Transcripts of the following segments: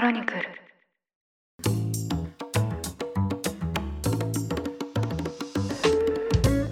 ロニクル。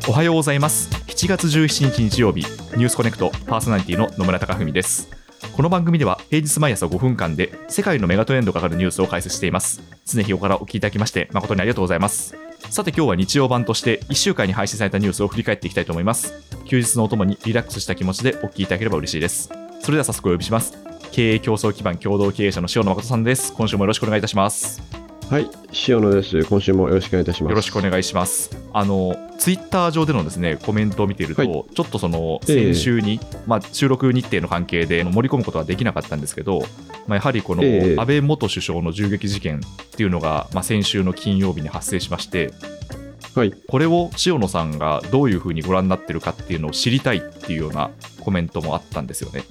おはようございます。7月17日日曜日ニュースコネクトパーソナリティの野村貴文です。この番組では平日毎朝5分間で世界のメガトレンドがかかるニュースを解説しています。常日頃からお聞きいただきまして誠にありがとうございます。さて今日は日曜版として1週間に配信されたニュースを振り返っていきたいと思います。休日のお供にリラックスした気持ちでお聞きいただければ嬉しいです。それでは早速お呼びします。経営競争基盤共同経営者の塩野誠さんです今週もよろしくお願いいたしますはい、塩野です。今週もよろしくお願いいたします。よろしくお願いします。あのツイッター上でのですねコメントを見ていると、はいちょっとそのええ先週に、まあ、収録日程の関係で盛り込むことはできなかったんですけど、まあ、やはりこのええ安倍元首相の銃撃事件っていうのが、まあ、先週の金曜日に発生しまして、はい、これを塩野さんがどういうふうにご覧になってるかっていうのを知りたいっていうようなコメントもあったんですよね。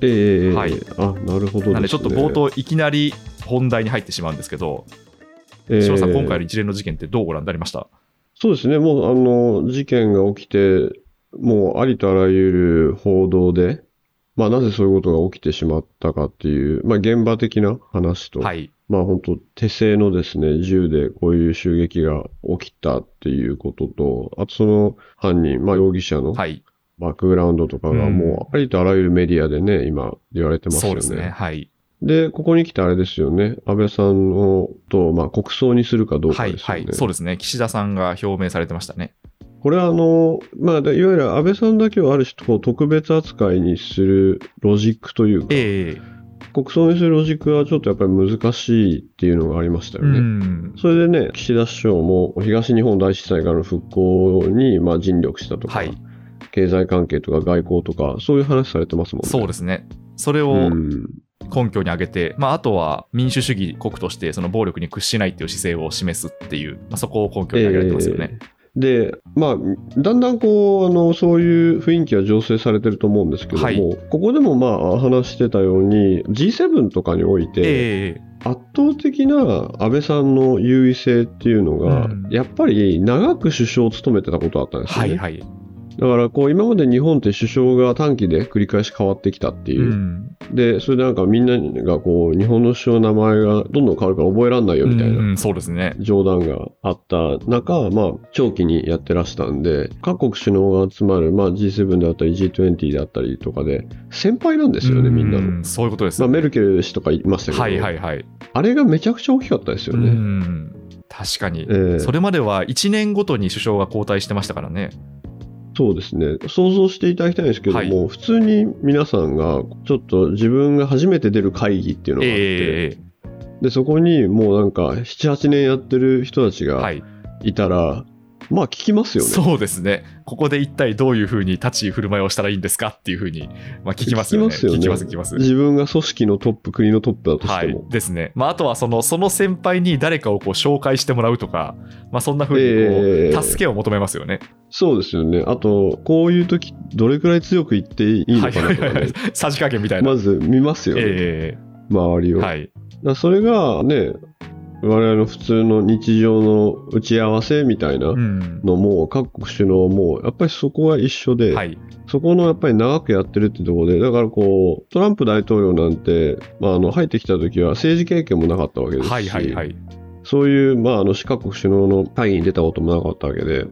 ええはい。あ、なるほどです、ね。なのでちょっと冒頭いきなり本題に入ってしまうんですけど、ええ。塩野さん、今回の一連の事件ってどうご覧になりました？そうですね、もう、あの、事件が起きて、もうありとあらゆる報道で、まあ、なぜそういうことが起きてしまったかっていう、まあ、現場的な話と、はい、まあ、本当手製のですね、銃でこういう襲撃が起きたっていうことと、あとその犯人、まあ、容疑者のはい、バックグラウンドとかがうんもうありとあらゆるメディアでね、今言われてますよね。そうですね。はいで、ここに来てあれですよね。安倍さんをと、まあ、国葬にするかどうかはい、ですよね。はい、そうですね、岸田さんが表明されてましたね。これはあの、まあ、いわゆる安倍さんだけをある種こう特別扱いにするロジックというか、ええ国葬にするロジックはちょっとやっぱり難しいっていうのがありましたようね。ん、それでね、岸田首相も東日本大震災からの復興にまあ尽力したとか、はい経済関係とか外交とか、そういう話されてますもんね。そうですね。それうをん根拠に挙げて、まあ、あとは民主主義国としてその暴力に屈しないっていう姿勢を示すっていう、まあ、そこを根拠に挙げられてますよね。で、まあ、だんだんこう、あの、そういう雰囲気は醸成されてると思うんですけども、はいここでもまあ話してたように、G7 とかにおいて、ええ圧倒的な安倍さんの優位性っていうのが、うんやっぱり長く首相を務めてたことだったんですよね。はいはい。だからこう今まで日本って首相が短期で繰り返し変わってきたっていうう、ん、でそれでなんかみんながこう日本の首相の名前がどんどん変わるから覚えられないよみたいなうんそうですね。冗談があった中、まあ、長期にやってらしたんで各国首脳が集まる、まあ、G7 であったり G20 であったりとかで先輩なんですよね、みんなの。うそういうことですまあ。メルケル氏とかいましたけど、はいはいはい。あれがめちゃくちゃ大きかったですようね。ん確かに、ええそれまでは1年ごとに首相が交代してましたからね。そうですね。想像していただきたいんですけども、は普通に皆さんがちょっと自分が初めて出る会議っていうのがあって、えでそこにもうなんか7、8年やってる人たちがい。いたら、まあ聞きますよね。そうですね。ここで一体どういうふうに立ち振る舞いをしたらいいんですかっていうふうに、まあ、聞きますよね。聞きますよね聞きます、聞きます。自分が組織のトップ、国のトップだとしはいても。、ですね。まあ、あとはそのその先輩に誰かをこう紹介してもらうとか、まあ、そんな風にこう、ええ助けを求めますよね。そうですよね。あと、こういう時どれくらい強く言っていいのかなとかね。さじ加減みたいな。まず見ますよね、え周りを。はい。らそれがね、我々の普通の日常の打ち合わせみたいなうん。のも、各国首脳も、やっぱりそこは一緒で、はい。そこのやっぱり長くやってるってところで、だからこう、トランプ大統領なんて、まあ、あの入ってきた時は政治経験もなかったわけですし、はいはいはい。そういう、まあ、あの、各国首脳の会議に出たこともなかったわけで、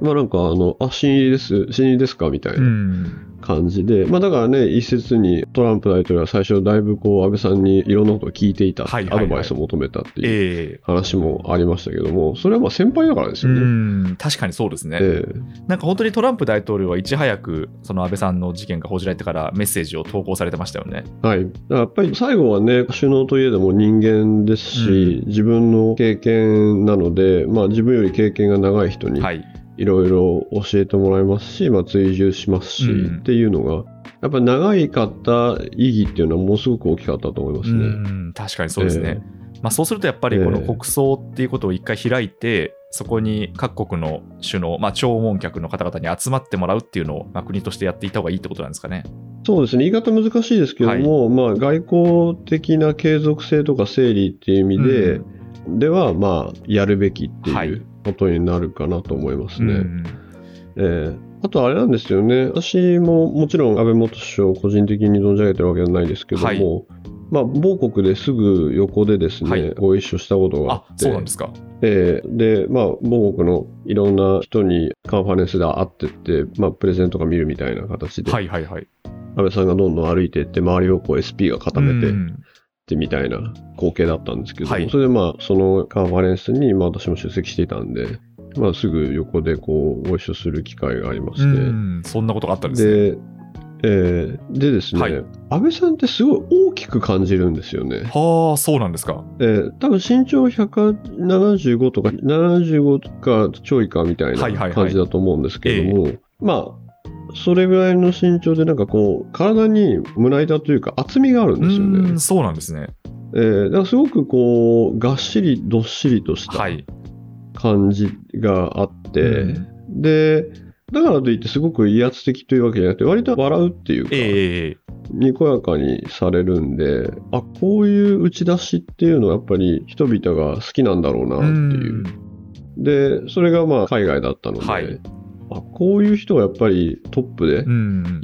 まあなんか、あの、あ、新入りです、新入りですかみたいうなん感じで、まあだからね、一説にトランプ大統領は最初だいぶこう、安倍さんにいろんなことを聞いていた、はいはいはいアドバイスを求めたっていうええ話もありましたけども、それはまあ先輩だからですうよね。ん、確かにそうですね。ええなんか本当にトランプ大統領はいち早く、その安倍さんの事件が報じられてからメッセージを投稿されてましたよね。はい。やっぱり最後はね、首脳といえども人間ですし、自分の経験なので、まあ自分より経験が長い人にはい。いろいろ教えてもらいますし、まあ追従しますし、うん。っていうのが、やっぱり長いかった意義っていうのはものすごく大きかったと思いますうね。ん、確かにそうですね。まあ、そうするとやっぱりこのええ国葬っていうことを一回開いて、そこに各国の首脳、まあ、弔問客の方々に集まってもらうっていうのを、まあ、国としてやっていった方がいいってことなんですかね。そうですね、言い方難しいですけども、まあ、外交的な継続性とか整理っていう意味で、では、まあ、やるべきってはい。いうことになるかなと思いますね。うんええあとあれなんですよね、私ももちろん安倍元首相を個人的に存じ上げてるわけじゃないですけども、はい。まあ、某国ですぐ横でですね、はい、ご一緒したことがあって、そうなんですか。えー、で、まあ、某国のいろんな人にカンファレンスで会ってって、まあ、プレゼントが見るみたいな形で、はいはいはい。安倍さんがどんどん歩いていって、周りをこう SP が固めて、ってみたいな光景だったんですけど、はい、それでまあ、そのカンファレンスに、まあ、私も出席していたんで、まあ、すぐ横でこうご一緒する機会がありまして、そんなことがあったんですね。えー、でですね、はい、安倍さんってすごい大きく感じるんですよね。はあ、そうなんですか。えー、多分身長175とか75かちょいかみたいな感じだと思うんですけども、まあ、それぐらいの身長でなんかこう、体に胸板というか厚みがあるんですよね。そうなんですね。えー、だからすごくこう、がっしりどっしりとした感じがあって、はい、で、だからといってすごく威圧的というわけじゃなくて、割と笑うっていうか、えー、にこやかにされるんで、あ、こういう打ち出しっていうのはやっぱり人々が好きなんだろうなっていう。で、それがまあ海外だったので、はい、あこういう人がやっぱりトップで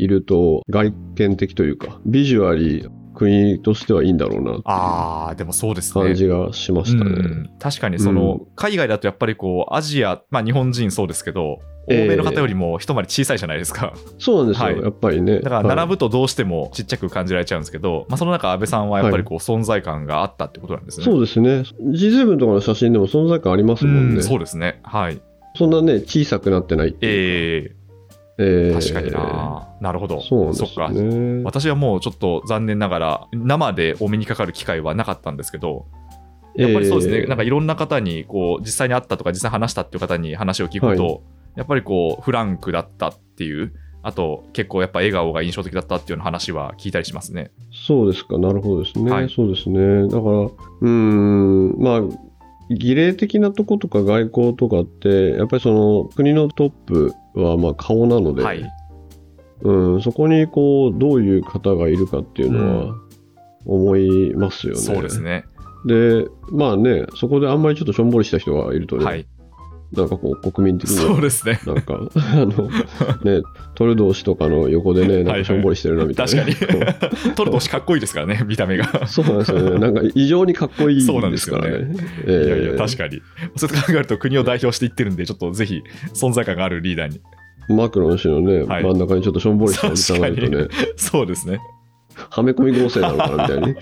いると外見的というか、ビジュアリー、国としてはいいんだろうなああ、でもそうですね。感じがしましたね。確かにその、海外だとやっぱりこう、アジア、まあ日本人そうですけど、欧米の方よりも一回り小さいじゃないですか。そうなんですよ、はい、やっぱりね。だから並ぶとどうしてもちっちゃく感じられちゃうんですけど、はい、まあ、その中、安倍さんはやっぱりこう存在感があったってことなんですね。そうですね。G7 とかの写真でも存在感ありますもんね。んそうですね。はい。そんなね、小さくなってないっていう。えーえー、確かにな。なるほど。そうね。そっか。私はもうちょっと残念ながら、生でお目にかかる機会はなかったんですけど、やっぱりそうですね、えー、なんかいろんな方にこう実際に会ったとか、実際話したっていう方に話を聞くと、はい、やっぱりこうフランクだったっていう、あと結構やっぱ笑顔が印象的だったっていうような話は聞いたりしますね。そうですか、なるほどですね。はい、そうですね。だから、うん、まあ、儀礼的なとことか外交とかって、やっぱりその国のトップはまあ顔なので、はい、うん、そこにこうどういう方がいるかっていうのは思いますよね。うん、そうですね。で、まあね、そこであんまりちょっとしょんぼりした人がいるとね、はい、なんかこう、国民的にそうですね。なんか、あの、ね、トルドー氏とかの横でね、なんかしょんぼりしてるなみたいな、はいはい、確かに。トルドー氏かっこいいですからね、見た目が。そうなんですよね。なんか異常にかっこいいですからね。ねえー、いやいや、確かに。そう考えると国を代表していってるんで、ちょっとぜひ存在感があるリーダーに。マクロン氏のね、はい、真ん中にちょっとしょんぼりしたおじさんがいるとね。そうですね。はめ込み合成なのかなみたいに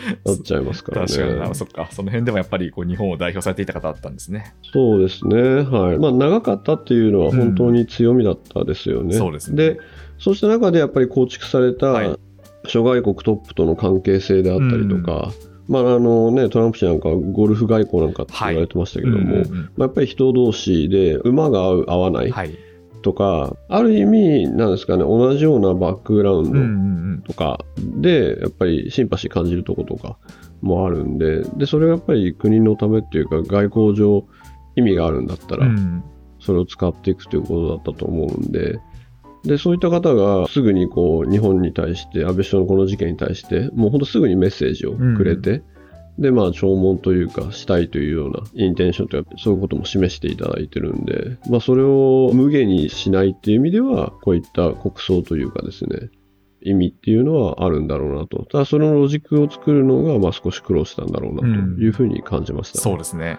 なっちゃいますからね。確かにそっか。その辺でもやっぱりこう日本を代表されていた方だったんですね。そうですね。はい。まあ、長かったっていうのは本当に強みだったですよね。うん、そうですね。で、そうした中でやっぱり構築された諸外国トップとの関係性であったりとか、はいまああのね、トランプ氏なんかゴルフ外交なんかって言われてましたけども、はいうんうんうん、まあ、やっぱり人同士で馬が合う合わない、はいとか、ある意味、なんですかね、同じようなバックグラウンドとかで、やっぱりシンパシー感じるとことかもあるんで、で、それがやっぱり国のためっていうか、外交上意味があるんだったら、それを使っていくということだったと思うんで、で、そういった方がすぐにこう、日本に対して、安倍首相のこの事件に対して、もう本当すぐにメッセージをくれて、で、まあ、弔問というか、したいというようなインテンションというか、そういうことも示していただいてるんで、まあ、それを無限にしないっていう意味では、こういった国葬というかですね、意味っていうのはあるんだろうなと。ただ、そのロジックを作るのが、まあ、少し苦労したんだろうなというふうに感じました、ねうん、そうですね。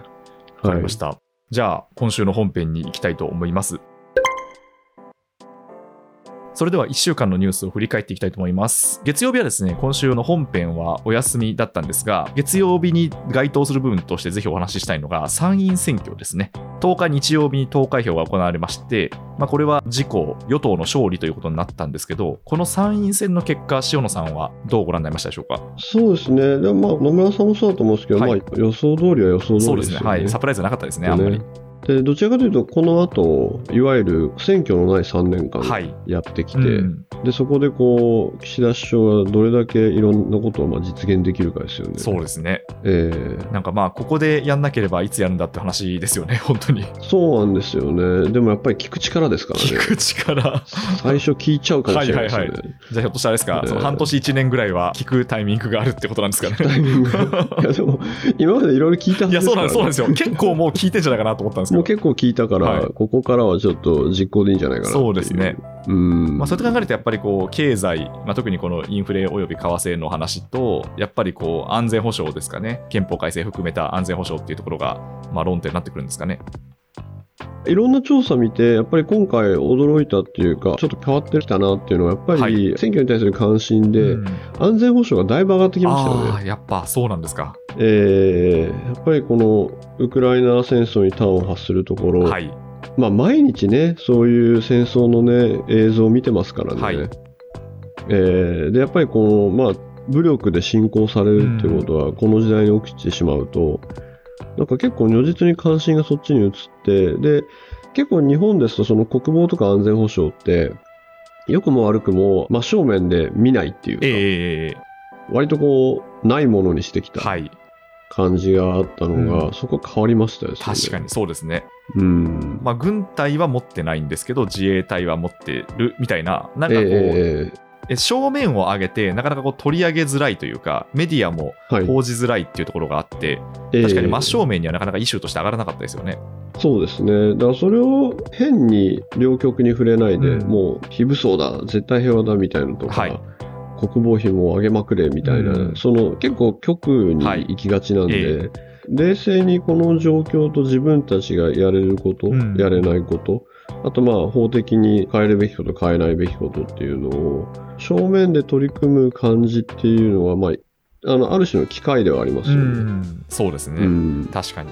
わかりました。はい、じゃあ、今週の本編に行きたいと思います。それでは1週間のニュースを振り返っていきたいと思います。月曜日はですね、今週の本編はお休みだったんですが、月曜日に該当する部分としてぜひお話ししたいのが参院選挙ですね。10日日曜日に投開票が行われまして、まあ、これは自公、与党の勝利ということになったんですけど、この参院選の結果、塩野さんはどうご覧になりましたでしょうか？そうですね、でもまあ野村さんもそうだと思うんですけど、はい、まあ、予想通りは予想通りです、ね、そうですね、はい、サプライズなかったですね、あんまり。でどちらかというと、この後いわゆる選挙のない3年間やってきて、はいうん、でそこでこう岸田首相がどれだけいろんなことをまあ実現できるかですよね。そうですね、えー、なんかまあ、ここでやんなければいつやるんだって話ですよね、本当に。そうなんですよね、でもやっぱり聞く力ですからね。聞く力最初聞いちゃうかもしれないですね。はいはいはい、じゃあ、ひょっとしたらですか、その半年、1年ぐらいは聞くタイミングがあるってことなんですかね。タイミング いやでも今までいろいろ聞いたはずですから、ね、いやそうなんですよ、結構もう聞いてんじゃないかなと思ったんですけど。もう結構聞いたから、はい、ここからはちょっと実行でいいんじゃないかなそうですね。うん。まあ、そうやって考えると、やっぱりこう、経済、まあ、特にこのインフレおよび為替の話と、やっぱりこう、安全保障ですかね。憲法改正含めた安全保障っていうところが、まあ、論点になってくるんですかね。いろんな調査見て、やっぱり今回驚いたっていうか、ちょっと変わってきたなっていうのは、やっぱり選挙に対する関心で、安全保障がだいぶ上がってきましたよね。やっぱそうなんですか。えー、やっぱりこのウクライナ戦争に端を発するところ、はい、まあ、毎日ね、そういう戦争のね、映像を見てますからね。はい、えー、で、やっぱりこの、まあ、武力で侵攻されるっていうことは、この時代に起きてしまうと、なんか結構如実に関心がそっちに移って、で、結構日本ですとその国防とか安全保障って、良くも悪くも真正面で見ないっていうか、えー、割とこう、ないものにしてきた感じがあったのが、うん、そこ変わりましたよね。確かにそうですね。うん。まあ、軍隊は持ってないんですけど、自衛隊は持ってるみたいな、なんかこう、えー正面を上げて、なかなかこう取り上げづらいというか、メディアも報じづらいっていうところがあって、はい、確かに真正面にはなかなかイシューとして上がらなかったですよね。そうですね。だからそれを変に両極に触れないで、うん、もう非武装だ、絶対平和だみたいなのとか、はい、国防費も上げまくれみたいな、うん、その結構極に行きがちなんで、はいえー、冷静にこの状況と自分たちがやれること、うん、やれないこと、あとまあ法的に変えるべきこと変えないべきことっていうのを正面で取り組む感じっていうのは、まあ、あのある種の機会ではありますよね。うそうですね、確かに。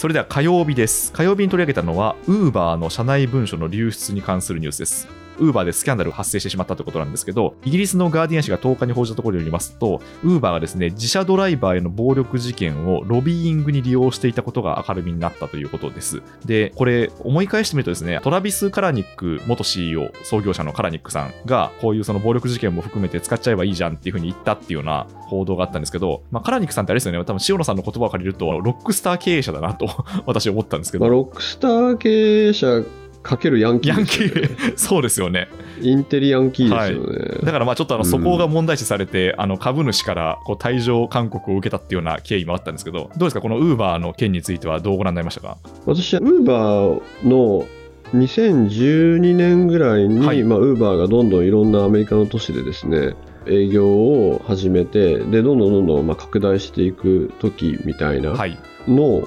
それでは火曜日です。火曜日に取り上げたのは、ウーバーの社内文書の流出に関するニュースです。ウーバーでスキャンダル発生してしまったということなんですけど、イギリスのガーディアン紙が10日に報じたところによりますと、ウーバーがですね、自社ドライバーへの暴力事件をロビーイングに利用していたことが明るみになったということです。で、これ、思い返してみるとですね、トラビス・カラニック元 CEO、創業者のカラニックさんが、こういうその暴力事件も含めて使っちゃえばいいじゃんっていうふうに言ったっていうような報道があったんですけど、まあ、カラニックさんってあれですよね、多分塩野さんの言葉を借りると、ロックスター経営者だなと私思ったんですけど。ロックスター経営者かけるヤンキー、ね、ヤンキー、そうですよね。インテリヤンキーですよね。はい、だからまあちょっとあの、そこが問題視されて、うん、あの株主からこう退場勧告を受けたっていうような経緯もあったんですけど、どうですか、このウーバーの件についてはどうご覧になりましたか？私はウーバーの2012年ぐらいに、はい、まあ、ウーバーがどんどんいろんなアメリカの都市でですね、営業を始めて、で、どんどんどんどんまあ拡大していく時みたいなの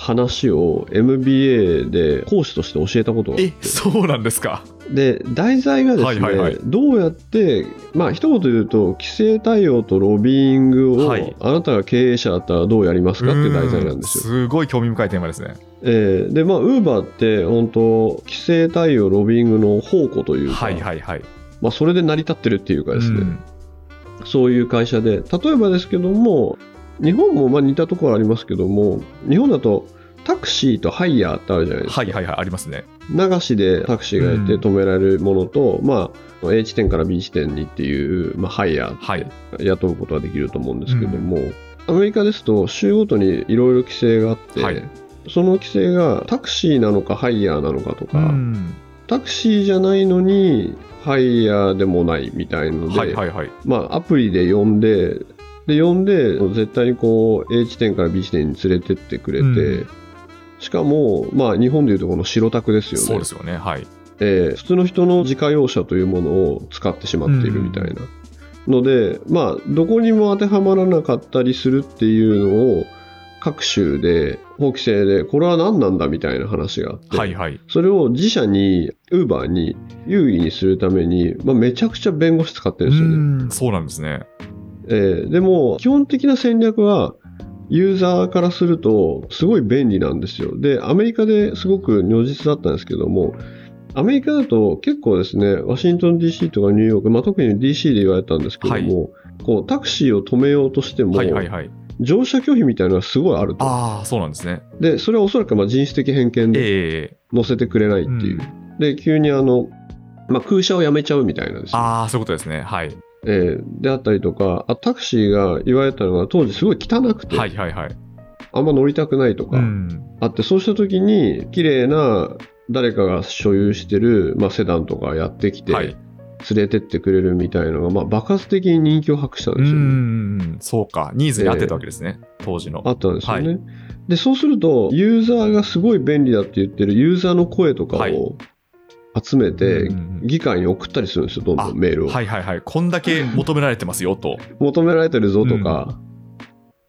話を MBA で講師として教えたことがあって。え、そうなんですか？で、題材がですね、はいはいはい、どうやって、まあ一言で言うと、規制対応とロビーイングを、はい、あなたが経営者だったらどうやりますかって題材なんですよ。すごい興味深いテーマですね。えー、で、まあ、ウーバーって、本当、規制対応、ロビーイングの宝庫というか、はいはいはい。まあ、それで成り立ってるっていうかですね、そういう会社で、例えばですけども、日本もまあ似たところありますけども、日本だとタクシーとハイヤーってあるじゃないですか。はいはいはい、ありますね。流しでタクシーがやって止められるものと、うん、まあ、A 地点から B 地点にっていう、まあ、ハイヤーって雇うことができると思うんですけども、はいうん、アメリカですと週ごとにいろいろ規制があって、はい、その規制がタクシーなのかハイヤーなのかとか、うん、タクシーじゃないのにハイヤーでもないみたいので、はいはいはい、まあ、アプリで呼んでで、呼んで、絶対にこう、A 地点から B 地点に連れてってくれて、うん、しかも、まあ、日本でいうとこの白タクですよね。そうですよね。はい。えー、普通の人の自家用車というものを使ってしまっているみたいな。うん、ので、まあ、どこにも当てはまらなかったりするっていうのを、各州で法規制でこれは何なんだみたいな話があって、はいはい、それを自社にウーバーに有意にするために、まあ、めちゃくちゃ弁護士使ってるんですよね。そうなんですね。えー、でも、基本的な戦略は、ユーザーからすると、すごい便利なんですよ。で、アメリカですごく如実だったんですけども、アメリカだと結構ですね、ワシントン DC とかニューヨーク、まあ、特に DC で言われたんですけども、はい、こうタクシーを止めようとしても、はいはいはい、乗車拒否みたいなのがすごいあると。ああ、そうなんですね。で、それはおそらくまあ人種的偏見で乗せてくれないっていう。えーうん、で、急にあの、まあ、空車をやめちゃうみたいなです、ね、ああ、そういうことですね。はい。えー、であったりとかあタクシーが言われたのが当時すごい汚くて、はいはいはい、あんま乗りたくないとか、うん、あってそうした時に綺麗な誰かが所有してる、まあ、セダンとかやってきて、はい、連れてってくれるみたいのが、まあ、爆発的に人気を博したんですよ、ね。うんそうか、ニーズに合ってたわけですね、えー、当時の。あったんですよね。はい、で、そうすると、ユーザーがすごい便利だって言ってるユーザーの声とかを集めて、議会に送ったりするんですよ、どんどんメールを。はいはいはい。こんだけ求められてますよと。求められてるぞとか、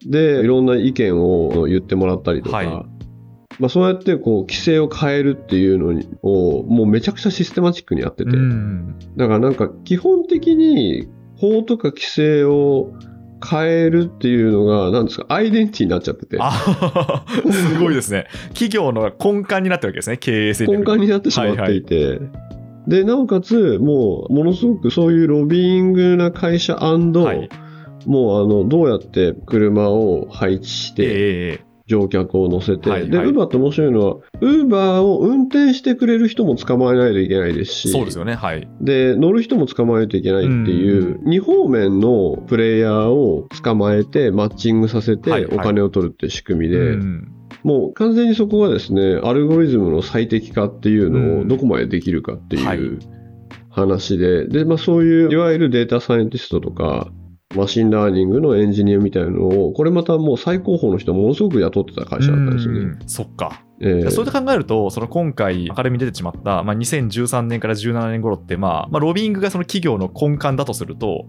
うん、で、いろんな意見を言ってもらったりとか、はい。まあ、そうやってこう規制を変えるっていうのをもうめちゃくちゃシステマチックにやってて、だからなんか基本的に法とか規制を変えるっていうのが、なんですか、アイデンティティになっちゃってて。すごいですね。企業の根幹になってるわけですね、経営戦略。根幹になってしまっていて。はいはい、で、なおかつ、もう、ものすごくそういうロビーイングな会社、はい、もう、あの、どうやって車を配置して、えー乗客を乗せて、はいはい、で、ウーバーって面白いのは、ウーバーを運転してくれる人も捕まえないといけないですし、そうですよね、はい。で、乗る人も捕まえないといけないっていう、2方面のプレイヤーを捕まえて、マッチングさせて、お金を取るっていう仕組みで、はいはい、もう完全にそこがですね、アルゴリズムの最適化っていうのをどこまでできるかっていう話で、で、まあそういう、いわゆるデータサイエンティストとか、 machine learning のエンジニアみたいなのを、これまたもう最高峰の人ものすごく雇ってた会社だったんですよね。そっか。えー、それで考えると、その今回明るみに出てしまった、まあ、2013年から17年頃って、まあ、まあ、ロビイングがその企業の根幹だとすると、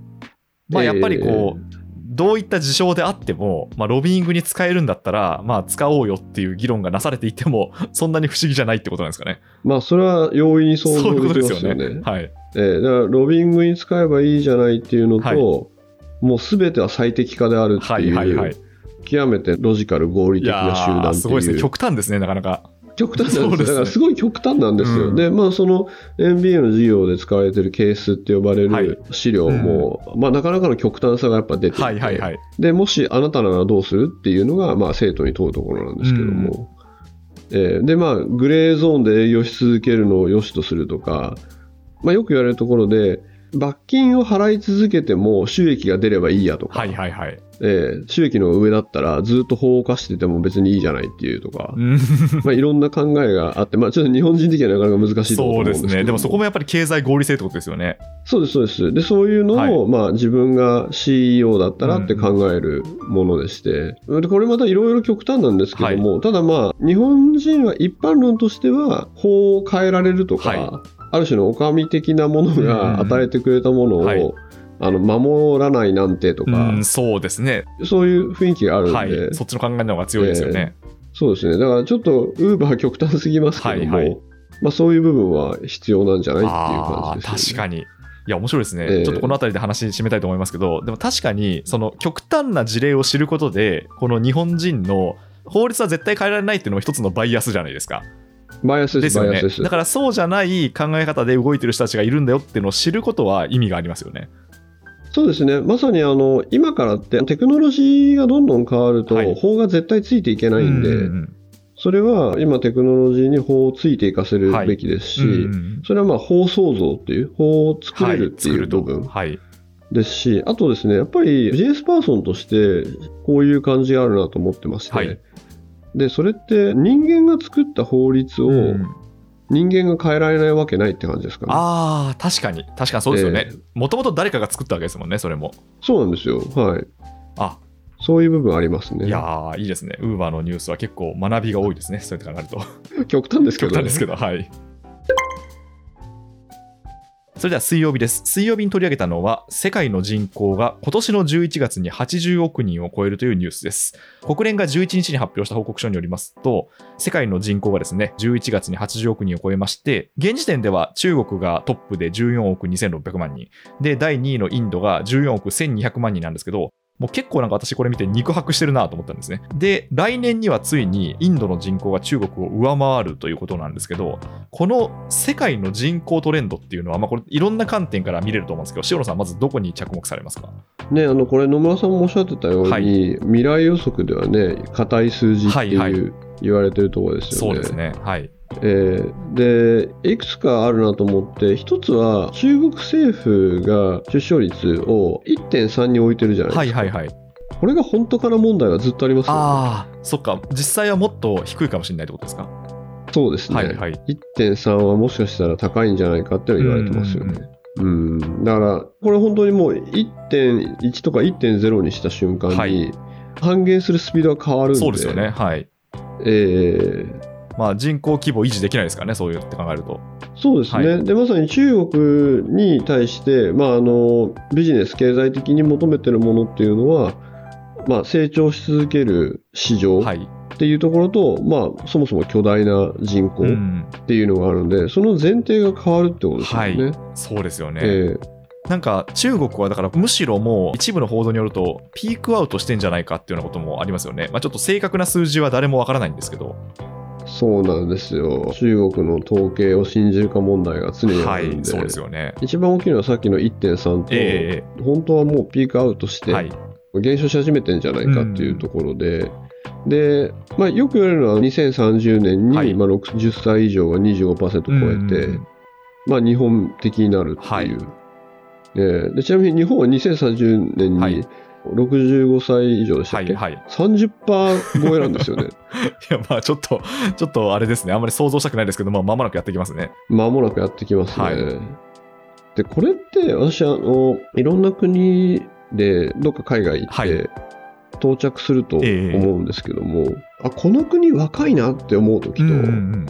まあ、やっぱりこう、えー、どういった事象であっても、まあ、ロビーングに使えるんだったら、まあ、使おうよっていう議論がなされていても、そんなに不思議じゃないってことなんですかね。まあ、それは容易に想像できますよね。そういうことですよね。はい。えー、だから、ロビングに使えばいいじゃないっていうのと、はいもうすべては最適化であるっていう、はいはいはい、極めてロジカル合理的な集団っていう。すごいですね。極端ですね、なかなか。極端なんです、ね、だからすごい極端なんですよ。うん、で、まあ、その MBA の授業で使われてるケースって呼ばれる資料も、はいうん、まあ、なかなかの極端さがやっぱ出てて、はいはいはい、で、もしあなたならどうするっていうのが、まあ、生徒に問うところなんですけども、うん、えー、で、まあ、グレーゾーンで営業し続けるのを良しとするとか、まあ、よく言われるところで、罰金を払い続けても収益が出ればいいやとか、はいはいはい。えー、収益の上だったらずっと法を犯してても別にいいじゃないっていうとか、まあいろんな考えがあって、まあ、ちょっと日本人的にはなかなか難しいと思うんですけど。そうですね、でもそこもやっぱり経済合理性ってことですよね。そうです、そうです。で、そういうのを、はい、まあ、自分が CEO だったらって考えるものでして、うん、これまたいろいろ極端なんですけども、はい、ただまあ、日本人は一般論としては法を変えられるとか、はいある種のお上的なものが与えてくれたものを、はい、あの守らないなんてとか、うそうですね。そういう雰囲気があるんで、はい、そっちの考えの方が強いですよね、えー、そうですね。だからちょっとウーバー極端すぎますけども、はいはい、まあ、そういう部分は必要なんじゃないっていう感じです、ね、確かに。いや、面白いですね、えー、ちょっとこの辺りで話締めたいと思いますけど、でも確かに、その極端な事例を知ることで、この日本人の法律は絶対変えられないっていうのも一つのバイアスじゃないですか。バイアスですよね。だからそうじゃない考え方で動いてる人たちがいるんだよっていうのを知ることは意味がありますよね。そうですね。まさにあの、今からってテクノロジーがどんどん変わると、法が絶対ついていけないんで、それは今テクノロジーに法をついていかせるべきですし、はいそれはまあ法創造っていう、法を作れるっていう部分。ですし、あとですね、やっぱりビジネスパーソンとしてこういう感じがあるなと思ってまして、はい、で、それって人間が作った法律を人間が変えられないわけないって感じですかね。ああ、確かに。確かにそうですよね。もともと誰かが作ったわけですもんね、それも。そうなんですよ。はい。あそういう部分ありますね。いやいいですね。ウーバーのニュースは結構学びが多いですね。そうやって考えると。極端ですけど、ね、極端ですけど、はい。それでは水曜日です。水曜日に取り上げたのは、世界の人口が今年の11月に80億人を超えるというニュースです。国連が11日に発表した報告書によりますと、世界の人口がですね、11月に80億人を超えまして、現時点では中国がトップで14億2600万人、で、第2位のインドが14億1200万人なんですけど、もう結構なんか私これ見て肉薄してるなと思ったんですね。で、来年にはついにインドの人口が中国を上回るということなんですけど、この世界の人口トレンドっていうのは、まあ、これいろんな観点から見れると思うんですけど、塩野さん、まずどこに着目されますか？ね、あのこれ野村さんもおっしゃってたように、はい、未来予測ではね、硬い数字っていう、はいはい、言われてるところですよね。そうですね。はい。えー、で、いくつかあるなと思って、一つは中国政府が出生率を1.3に置いてるじゃないですか。はいはいはい。これが本当かな問題はずっとありますよね。ああ、そっか。実際はもっと低いかもしれないってことですか？そうですね。はいはい、1.3はもしかしたら高いんじゃないかって言われてますよね。うんうんうん、だから、これ本当にもう1.1とか1.0にした瞬間に、半減するスピードが変わるんで、そうですよね、はい。えー、まあ、人口規模維持できないですからね、そういうって考えると。そうですね、はい、でまさに中国に対して、まあ、あのビジネス、経済的に求めてるものっていうのは、まあ、成長し続ける市場っていうところと、はい、まあ、そもそも巨大な人口っていうのがあるんで、うん、その前提が変わるってことですよね。はい、そうですよね、えーなんか中国はだからむしろもう一部の報道によるとピークアウトしてんじゃないかっていうようなこともありますよね。まあ、ちょっと正確な数字は誰もわからないんですけど。そうなんですよ。中国の統計を信じるか問題が常にあるんで、はい、そうですよね。一番大きいのはさっきの1.3と、えー、本当はもうピークアウトして、減少し始めてんじゃないかっていうところで、で、まあ、よく言われるのは2030年に、はい、まあ、60歳以上が25%超えて、まあ、日本的になるっていう。はい、でちなみに日本は2030年に、65歳以上でしたっけ、はいはい、30%超えなんですよね。いや、まあちょっと、ちょっとあれですね、あんまり想像したくないですけど、まあ間もなくやってきますね。間もなくやってきますね。はい、で、これって私あの、いろんな国でどっか海外行って、はい。到着すると思うんですけども、えー、あこの国若いなって思う時と、うんうん、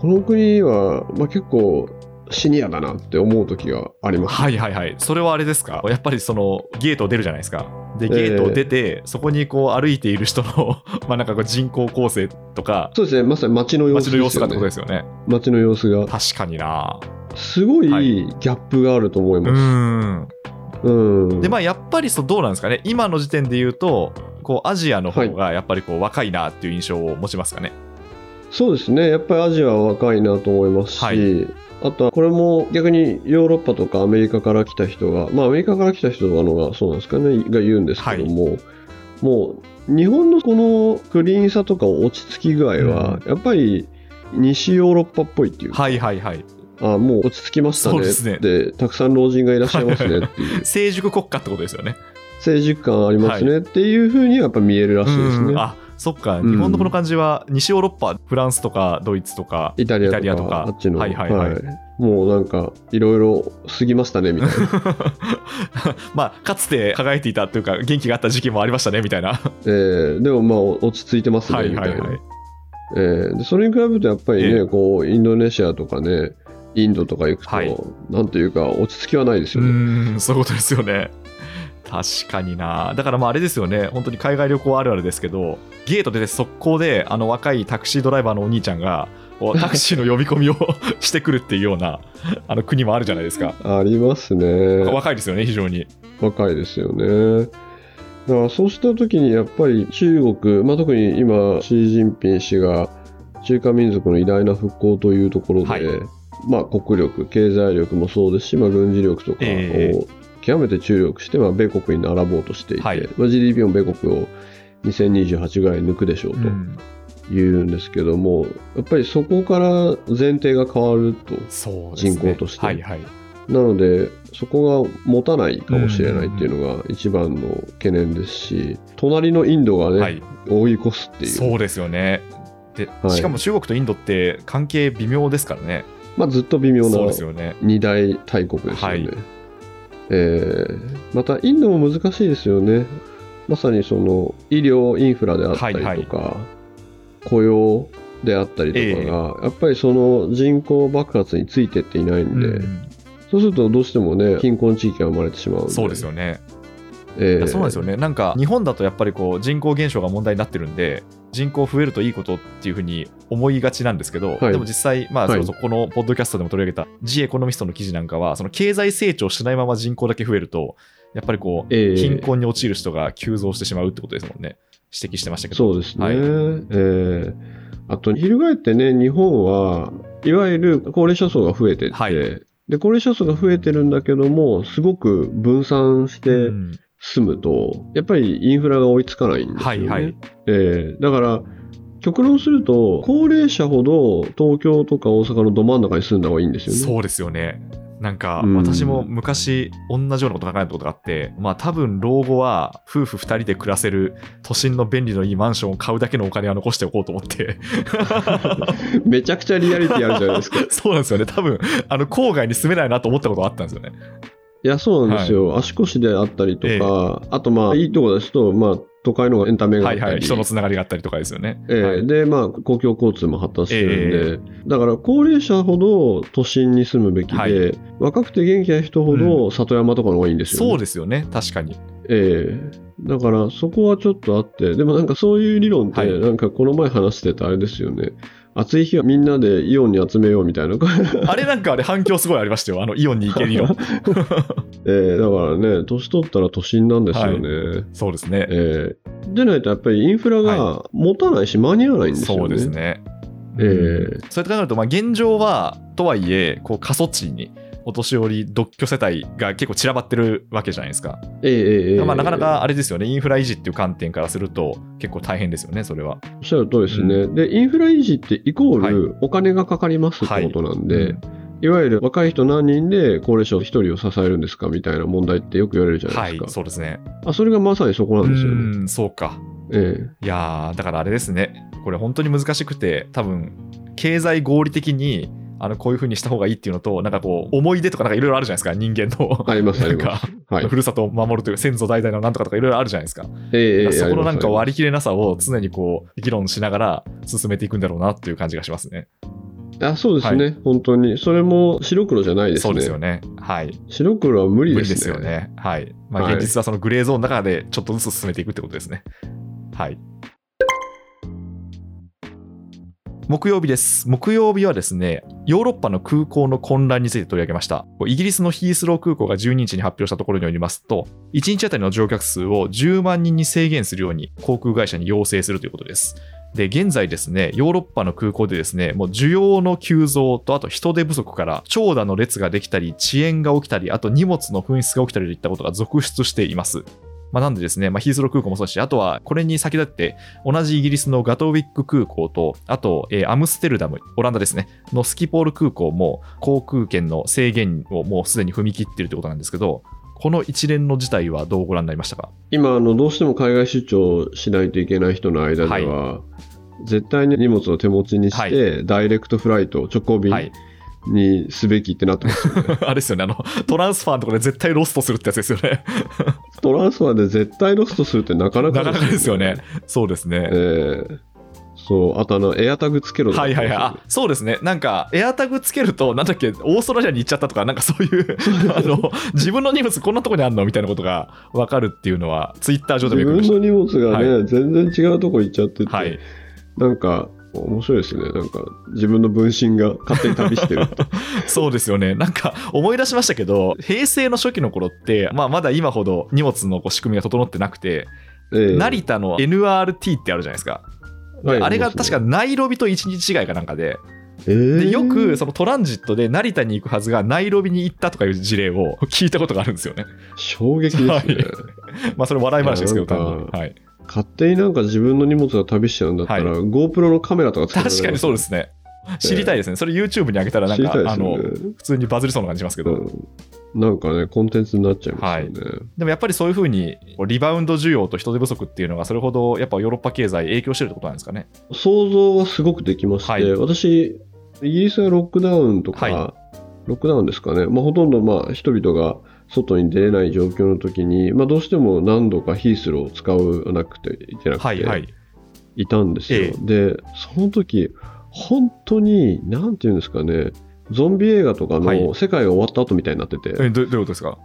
この国は、まあ、結構シニアだなって思う時があります、はいはいはい。それはあれですか？やっぱりそのゲート出るじゃないですか。でゲートを出て、えー、そこにこう歩いている人の まあなんかこう人口構成とかそうですね。まさに街の様子、ね、街の様子がってことですよね。街の様子が。確かにな。すごいギャップがあると思います、はい、うん。うん。でまあやっぱりそうどうなんですかね？今の時点で言うとこうアジアの方がやっぱりこう若いなっていう印象を持ちますかね、はい、そうですね。やっぱりアジアは若いなと思いますし、はいあとはこれも逆にヨーロッパとかアメリカから来た人が、まあアメリカから来た人とかのがそうなんですかね、が言うんですけども、はい、もう日本のこのクリーンさとか落ち着き具合は、やっぱり西ヨーロッパっぽいっていうはいはいはい。あもう落ち着きましたね。で、ね、たくさん老人がいらっしゃいますねっていう。成熟国家ってことですよね。成熟感ありますねっていうふうにやっぱ見えるらしいですね、あそっか、日本のこの感じは西ヨーロッパ、フランスとかドイツとかイタリアとか。あっちの、はいはいはい、はい、もうなんかいろいろ過ぎましたねみたいな。まあかつて輝いていたというか元気があった時期もありましたねみたいな。えー、でもまあ落ち着いてますねみたいな、はいはい。はいえー、でそれに比べるとやっぱりね、えー、こうインドネシアとかねインドとか行くと、はい、なんというか落ち着きはないですよね。うんそういうことですよね確かにな。だからまああれですよね、本当に海外旅行あるあるですけど、ゲートで速攻であの若いタクシードライバーのお兄ちゃんが、タクシーの呼び込みを してくるっていうようなあの国もあるじゃないですか。ありますね。若いですよね、非常に。若いですよね。だからそうした時にやっぱり中国、まあ、特に今、シー・ジンピン氏が中華民族の偉大な復興というところで、はい、まあ、国力、経済力もそうですし、まあ、軍事力とかを極めて注力して、まあ、米国に並ぼうとしていて、はい、まあ、GDP も米国を2028ぐらい抜くでしょうと。言うんですけども、やっぱりそこから前提が変わると、人口として、はいはい、なのでそこが持たないかもしれないっていうのが一番の懸念ですし隣のインドがね、はい、追い越すっていう。そうですよね。で、はい、しかも中国とインドって関係微妙ですからね。まあずっと微妙な二大大国ですよね、はいえー、またインドも難しいですよね。まさにその医療インフラであったりとか、はいはい、雇用であったりとかが、えー、やっぱりその人口爆発についてっていないんで、うん、そうするとどうしてもね貧困地域が生まれてしまうそうですよねえー、そうなんですよね、なんか日本だとやっぱりこう人口減少が問題になってるんで、人口増えるといいことっていうふうに思いがちなんですけど、はい、でも実際、まあ、そこのポッドキャストでも取り上げた、ジエコノミストの記事なんかは、その経済成長しないまま人口だけ増えると、やっぱりこう、貧困に陥る人が急増してしまうってことですもんね、指摘してましたけど。そうですね、はい、えー、あと、翻ってね、日本はいわゆる高齢者層が増えてって、はい、で高齢者層が増えてるんだけども、すごく分散して、うん住むと、やっぱりインフラが追いつかないんですよね。はいはい、えー、だから、極論すると、高齢者ほど東京とか大阪のど真ん中に住んだ方がいいんですよね。そうですよね。なんかうん私も昔同じようなこと考えたことがあって、まあ多分老後は夫婦2人で暮らせる都心の便利のいいマンションを買うだけのお金は残しておこうと思って めちゃくちゃリアリティあるじゃないですか。い そうなんですよね多分あの郊外に住めないなと思ったことがあったんですよねや、そうなんですよ。足腰であったりとか、あとまあ、いいとこですと、まあ、都会のエンタメがあったり、はいはい。人のつながりがあったりとかですよね、ええ。はい。で、まあ、公共交通も発達してるんで、だから高齢者ほど都心に住むべきで、はい。若くて元気な人ほど里山とかの方がいいんですよ、ね。そうですよね。確かに。ええ。だからそこはちょっとあって、でもなんかそういう理論って、はい。なんかこの前話してたあれですよね。暑い日はみんなでイオンに集めようみたいな。あれなんかあれ反響すごいありましたよあのイオンに行ける理論ええだからね、年取ったら都心なんですよね。そうですねええでないとやっぱりインフラが持たないし間に合わないんですよね。そうですね。ええうんそうやって考えると、まあ、現状はとはいえこう過疎地にお年寄り独居世帯が結構散らばってるわけじゃないですか。ええええええまあ、なかなかあれですよね、インフラ維持っていう観点からすると結構大変ですよね、それは。おっしゃる通りですね、で、インフラ維持ってイコールお金がかかりますってことなんで、うんい、わゆる若い人何人で高齢者1人を支えるんですかみたいな問題ってよく言われるじゃないはいですか。、そうですね。あそれがまさにそこなんですよね。うん、そうか。えいやーだからあれですね、これ本当に難しくて、多分経済合理的にあのこういう風にした方がいいっていうのと、なんかこう、思い出とかなんかいろいろあるじゃないですか、人間の。えあります、あります。はい。ふるさとを守るというか、先祖代々のなんとかとかいろいろあるじゃないですか。ええええそこのなんか割り切れなさを常にこう議論しながら進めていくんだろうなっていう感じがしますね。あそうですね、本当に。それも白黒じゃないですね。そうですよね。はい。白黒は無理ですね。無理ですよね。はい。まあ、はい現実はそのグレーゾーンの中でちょっとずつ進めていくってことですね。はい。木曜日です。木曜日はですね、ヨーロッパの空港の混乱について取り上げました。イギリスのヒースロー空港が12日に発表したところによりますと、1日あたりの乗客数を10万人に制限するように航空会社に要請するということです。で、現在ですね、ヨーロッパの空港でですね、もう需要の急増と、あと人手不足から長蛇の列ができたり、遅延が起きたり、あと荷物の紛失が起きたりといったことが続出しています。まあ、なんでですね、まあ、ヒースロー空港もそうだし、あとはこれに先立って、同じイギリスのガトウィック空港と、あと、えーアムステルダム、オランダですね、のスキポール空港も航空券の制限をもうすでに踏み切っているということなんですけど、この一連の事態はどうご覧になりましたか？今あの、どうしても海外出張しないといけない人の間では、絶対に荷物を手持ちにして、ダイレクトフライト、直行便はい。にすべきってなってますよね。あれですよね、あの、トランスファーのところで絶対ロストするってやつですよね。トランスファーで絶対ロストするってなかなかなかなかですよね。。そうですね。ええそう、あとあの、エアタグつけろはいはいはい。あ、そうですね。なんか、エアタグつけると、なんだっけ、オーストラリアに行っちゃったとか、なんかそういう、あの、自分の荷物こんなとこにあるのみたいなことが分かるっていうのは、ツイッター上でも自分の荷物がね、は全然違うとこ行っちゃってて、た。はい。なんか、面白いですね。なんか、自分の分身が勝手に旅してるって。そうですよね。なんか、思い出しましたけど、平成の初期の頃って、まあ、まだ今ほど荷物のこう仕組みが整ってなくて、ええ成田の NRT ってあるじゃないですか。ではいあれが確かナイロビと1日違いかなんかで、ええでよくそのトランジットで成田に行くはずがナイロビに行ったとかいう事例を聞いたことがあるんですよね。衝撃ですね。はいまあそれ笑い話ですけど、いやなんか単に。はい、勝手になんか自分の荷物が旅しちゃうんだったら、は GoPro のカメラとか使って確かにそうですね。知りたいですね。それ YouTube に上げたらなんか、あ知りたいですよのね。普通にバズりそうな感じしますけど、うんなんかね、コンテンツになっちゃいますよね。でもやっぱりそういうふうにリバウンド需要と人手不足っていうのがそれほどやっぱヨーロッパ経済影響してるってことなんですかね。想像はすごくできまして、はい私、イギリスはロックダウンとか、はロックダウンですかね、まあ、ほとんどまあ人々が外に出れない状況の時に、まあ、どうしても何度かヒースローを使わなくていけなくて、はいはい。いたんですよ。えで、その時、本当に、なんていうんですかね、ゾンビ映画とかはいの世界が終わった後みたいになってて、えどどういうことですか？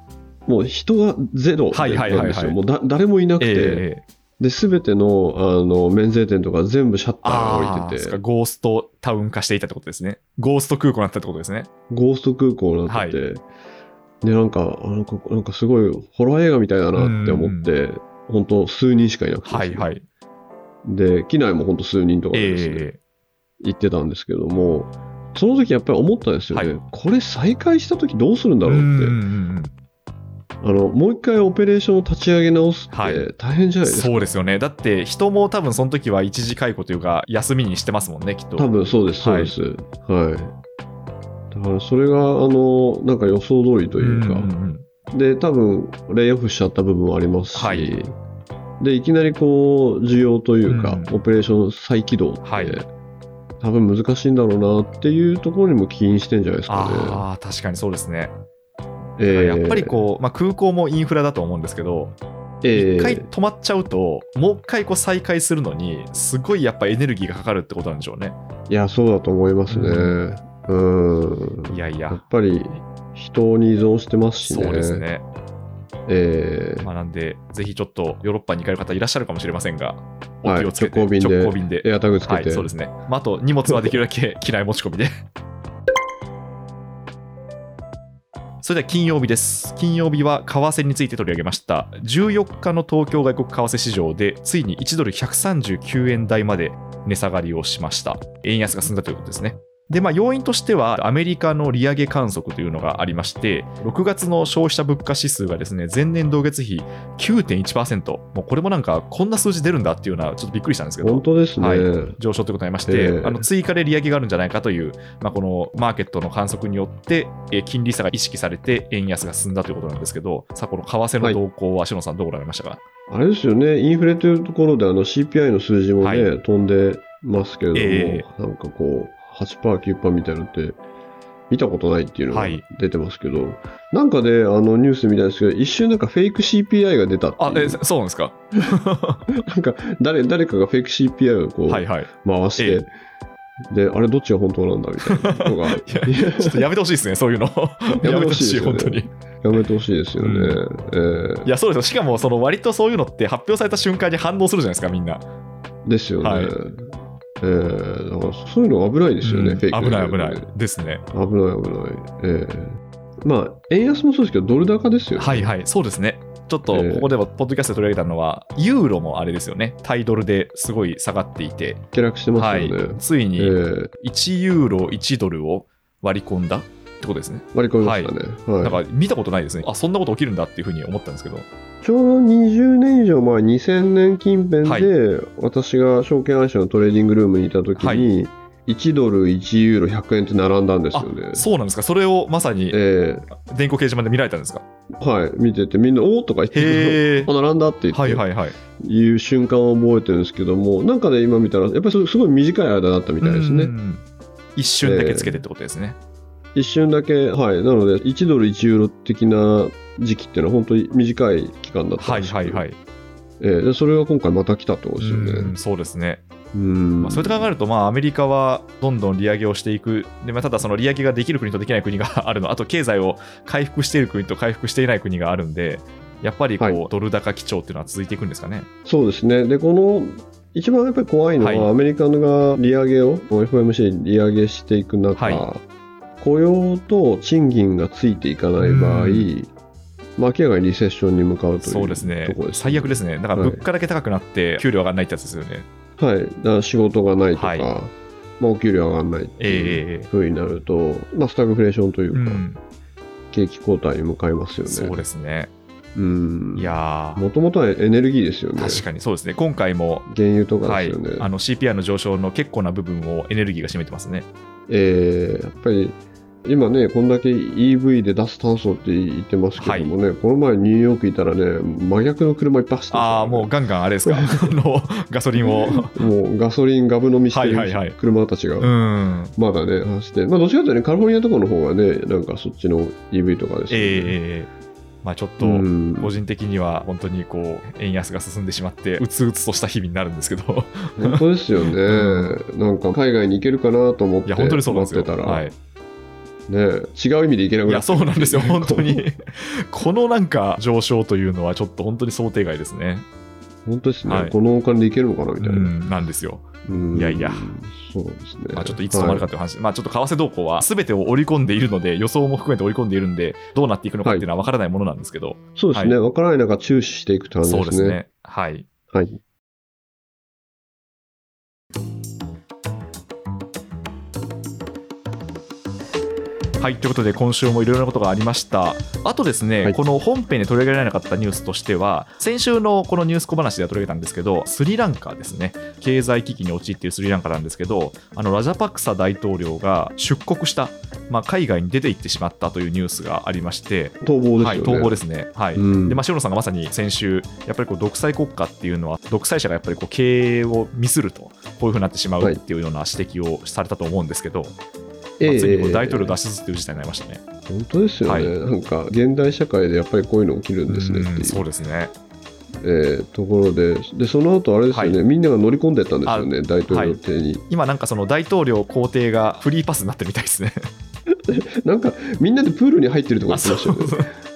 もう人がゼロはいはいはいはいなんですよ。もうだ誰もいなくて、ええで、すべての、あの、免税店とか全部シャッターがあ置いてて、ゴーストタウン化していたってことですね。ゴースト空港になったってことですね。ゴースト空港になってて、で、なんか、あなんか、なんかすごいホラー映画みたいだなって思って、本当数人しかいなくて、はいはい。で、機内も本当数人とかでですね、え行ってたんですけども、その時やっぱり思ったんですよね。はいこれ再開した時どうするんだえろうって。あの、もう一回オペレーションを立ち上げ直すはいって大変じゃないですか。そうですよね。だって人も多分その時は一時解雇というか休みにしてますもんね、きっと。多分そうです、そうです。はい。だからそれが、あの、なんか予想通りというか、んんで、多分、レイオフしちゃった部分もありますし、はい。で、いきなりこう、需要というか、うん。オペレーション再起動って、はい。多分難しいんだろうなっていうところにも起因してんじゃないですかね。ああ、確かにそうですね。えー。やっぱりこう、まあ、空港もインフラだと思うんですけど、えー。一回止まっちゃうと、もう一回こう再開するのに、すごいやっぱエネルギーがかかるってことなんでしょうね。いや、そうだと思いますね。ううん。いやいややっ、ぱり人に依存してますしね。そうです。ね。えーまあ、なんで、ぜひちょっとヨーロッパに行かれる方いらっしゃるかもしれませんが、おはい気をつけて、直行便で直行便でエアタグつけて、はい、そうですね。まあ、あと、荷物はできるだけ 機内持ち込みで。それでは金曜日です。金曜日は為替について取り上げました。14日の東京外国為替市場で、ついに1ドル139円台まで値下がりをしました。円安が進んだということですね。で、まあ、要因としては、アメリカの利上げ観測というのがありまして、6月の消費者物価指数がですね、前年同月比9.1%、もうこれもなんか、こんな数字出るんだっていうのは、ちょっとびっくりしたんですけど、本当ですね。はい。上昇ということになりまして、ええ。あの追加で利上げがあるんじゃないかという、まあ、このマーケットの観測によって、えー金利差が意識されて、円安が進んだということなんですけど、さあ、この為替の動向は、しのさん、どうご覧になりましたか？あれですよね、インフレというところであの CPI の数字もね、はい。飛んでますけれども、え。なんかこう、8%、9%みたいなのって、見たことないっていうのがはい出てますけど、なんかで、あのニュースみたいですけど、一瞬なんかフェイク CPI が出たあ、えそうなんですか？なんか誰誰かがフェイク CPI をこうはいはい。回して、で、あれどっちが本当なんだみたいな のが、ちょっとやめてほしいですね、そういうの。やめてほしい、本当に。やめてほしいですよね。うえーいや、そうですよ。しかも、その割とそういうのって発表された瞬間に反応するじゃないですか、みんな。ですよね。はいえーだからそういうの危ないですよね、うんフェイク危ない危ないね。ですね。危ない危ない。ええまあ、円安もそうですけど、ドル高ですよね。はいはい、そうですね。ちょっとええここではポッドキャストで取り上げたのは、ユーロもあれですよね、タイドルですごい下がっていて、下落してますよね。はい、ついえにえ1ユーロ1ドルを割り込んだってことですね。割り込みましたね。はいなんか見たことないですね。あそんなこと起きるんだっていうふうに思ったんですけど。ちょうど20年以上前、2000年近辺で、はい私が証券会社のトレーディングルームにいたときに、1ドル、1ユーロ、100円って並んだんですよねあ。そうなんですか、それをまさにえ電光掲示板で見られたんですか？えはい、見てて、みんな、おーとか言って、あ、並んだって言って、はいはいはい。いう瞬間を覚えてるんですけども、なんかね、今見たら、やっぱりすすごい短い間だったみたいですね。うん一瞬だけつけてってことですね。一瞬だけ、はい、なので、1ドル1ユーロ的な時期っていうのは、本当に短い期間だったはいんですはいはい。えーでそれが今回また来たってことですよね。うんそうですね。うんまあ、そうやって考えると、まあ、アメリカはどんどん利上げをしていく、でまあ、ただその利上げができる国とできない国があるの、あと経済を回復している国と回復していない国があるんで、やっぱりこう、はいドル高基調っていうのは続いていくんですかね。そうですね。で、この、一番やっぱり怖いのは、はいアメリカが利上げを、FOMC 利上げしていく中、は雇用と賃金がついていかない場合、うんまあ、明らかにリセッションに向かうというそうですねところです、最悪ですね。だからはい物価だけ高くなって、給料上がらないってやつですよね。はい。だから仕事がないとか、はいまあ、お給料上がらないっていうええふうになると、まあ、スタグフレーションというか、うん、景気後退に向かいますよね。そうですね。うん。いやーもともとはエネルギーですよね。確かにそうですね。今回も、原油とかはい、ですよね。あの CPI の上昇の結構な部分をエネルギーが占めてますね。えーやっぱり今ね、こんだけ EV で脱炭素って言ってますけどもね、この前ニューヨークいたらね、真逆の車いっぱい走ってましたああ、もうガンガンあれですか、あのガソリンを。う、もうガソリンガブ飲みしてはいはいはい。る車たちがうん。まだね、走って、まあどっちかというとね、カリフォルニアとかの方がね、なんかそっちの EV とかですよね。ええええまあちょっと、うん。個人的には本当にこう、円安が進んでしまって、うつうつとした日々になるんですけど、本当ですよね、なんか海外に行けるかなと思っていや、本当にそうはい、ね、違う意味で行けなくいや、なってそうなんですよ、本当に。このなんか上昇というのは、ちょっと本当に想定外ですね。本当ですね、はいこのお金で行けるのかなみうたいな。ん、なんですよ。うんいやいやそうですね。まあ、ちょっといつ止まるかという話、まあちょっと為替動向は全てを織り込んでいるので、予想も含めて織り込んでいるんで、どうなっていくのかっていうのは分からないものなんですけど、そうですね、わからない中、注視していくって感じでね。そうですすね。はい。はい。はいということで今週もいろいろなことがありました。あとですね、はい、この本編で取り上げられなかったニュースとしては先週のこのニュース小話では取り上げたんですけどスリランカですね。経済危機に陥っているスリランカなんですけどあのラジャパクサ大統領が出国した、まあ、海外に出て行ってしまったというニュースがありまして逃亡ですね、はい、逃亡ですね。はい、うん、でまあ、塩野さんがまさに先週やっぱりこう独裁国家っていうのは独裁者がやっぱりこう経営をミスるとこういうふうになってしまうっていうような指摘をされたと思うんですけど、えー、ついに大統領脱出っていう事態になりましたね。本当ですよね、はい、なんか現代社会でやっぱりこういうの起きるんですねっていう。そうですね。えー、ところでで、その後あれですよね、はい、みんなが乗り込んでったんですよね、大統領邸に、はい、今、なんかその大統領公邸がフリーパスになってるみたいですね。なんかみんなでプールに入ってるとか言ってましたよね。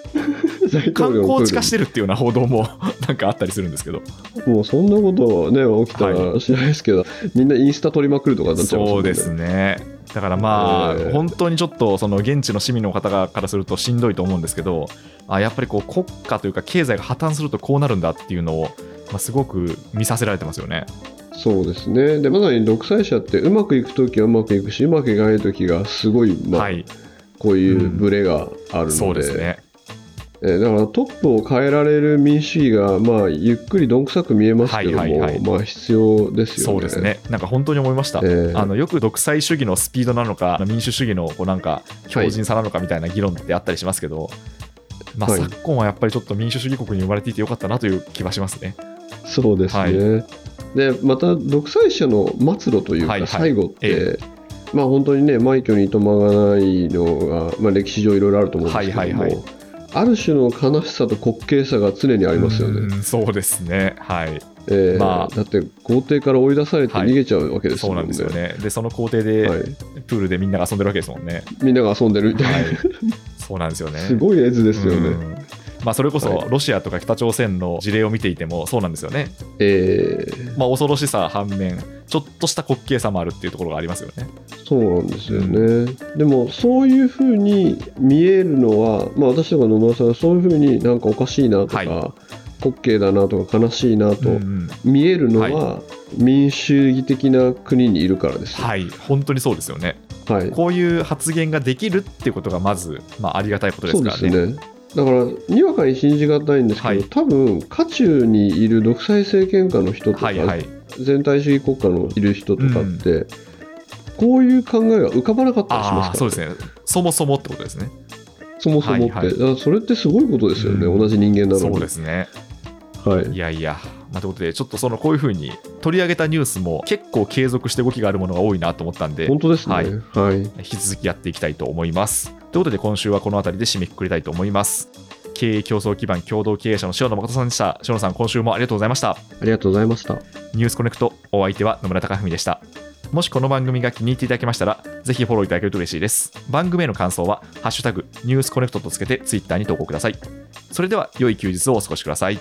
観光地化してるっていうような報道もなんかあったりするんですけど。もうそんなことね起きたら知らないですけど、はい、みんなインスタ撮りまくるとかなっちゃう、ね、そうですね。だからまあ、えー、本当にちょっとその現地の市民の方からするとしんどいと思うんですけどあやっぱりこう国家というか経済が破綻するとこうなるんだっていうのを、まあ、すごく見させられてますよね。そうですね。でまさに独裁者ってうまくいく時はうまくいくしうまくいかない時がすごい、まあ、はい、こういうブレがあるので、うん、そうですねえだからトップを変えられる民主主義が、まあ、ゆっくりどんくさく見えますけども、はいはいはい、まあ、必要ですよね。そうですね。なんか本当に思いました。えー、あのよく独裁主義のスピードなのか、民主主義のこうなんか強靭さなのかみたいな議論ってあったりしますけど、はい、まあ、昨今はやっぱりちょっと民主主義国に生まれていてよかったなという気はしますね。そうですね。はい、で、また独裁者の末路というか、最後って、はいはいえーまあ本当にね、枚挙にいとまがないのが、まあ、歴史上いろいろあると思うんですけども、はいはいはい、ある種の悲しさと滑稽さが常にありますよね。うそうですね。はい。えー、まあ、だって校庭から追い出されて逃げちゃうわけですもんね、はい、そうなんですよね。で、その校庭で、はい、プールでみんなが遊んでるわけですもんね。みんなが遊んでるみたいな、はい、そうなんですよね。すごい絵図ですよね。まあ、それこそロシアとか北朝鮮の事例を見ていてもそうなんですよね。えーまあ、恐ろしさ反面ちょっとした滑稽さもあるっていうところがありますよね。そうなんですよね。うん、でもそういうふうに見えるのは、まあ、私とか野村さんがそういうふうになんかおかしいなとか、はい、滑稽だなとか悲しいなと見えるのは、民主主義的な国にいるからですはい本当にそうですよね。はい、こういう発言ができるっていうことがまず、まあ、ありがたいことですからね。そうですねだからにわかに信じがたいんですけど、はい、多分渦中にいる独裁政権下の人とか、はいはい、全体主義国家のいる人とかって、うん、こういう考えが浮かばなかったりしますか、ね、そうですね。そもそもってことですね。そもそもって、はいはい、だからそれってすごいことですよね、うん、同じ人間なのに。そうですね。はい、いやいや、まあ、ということで、ちょっとそのこういうふうに取り上げたニュースも結構継続して動きがあるものが多いなと思ったんで、本当ですね、はい、はい、引き続きやっていきたいと思います。ということで、今週はこの辺りで締めくくりたいと思います。経営競争基盤共同経営者の塩野誠さんでした。塩野さん、今週もありがとうございました。ありがとうございました。ニュースコネクト、お相手は野村貴文でした。もしこの番組が気に入っていただけましたら、ぜひフォローいただけると嬉しいです。番組への感想は、ハッシュタグ、ニュースコネクトとつけてツイッターに投稿ください。それでは、良い休日をお過ごしください。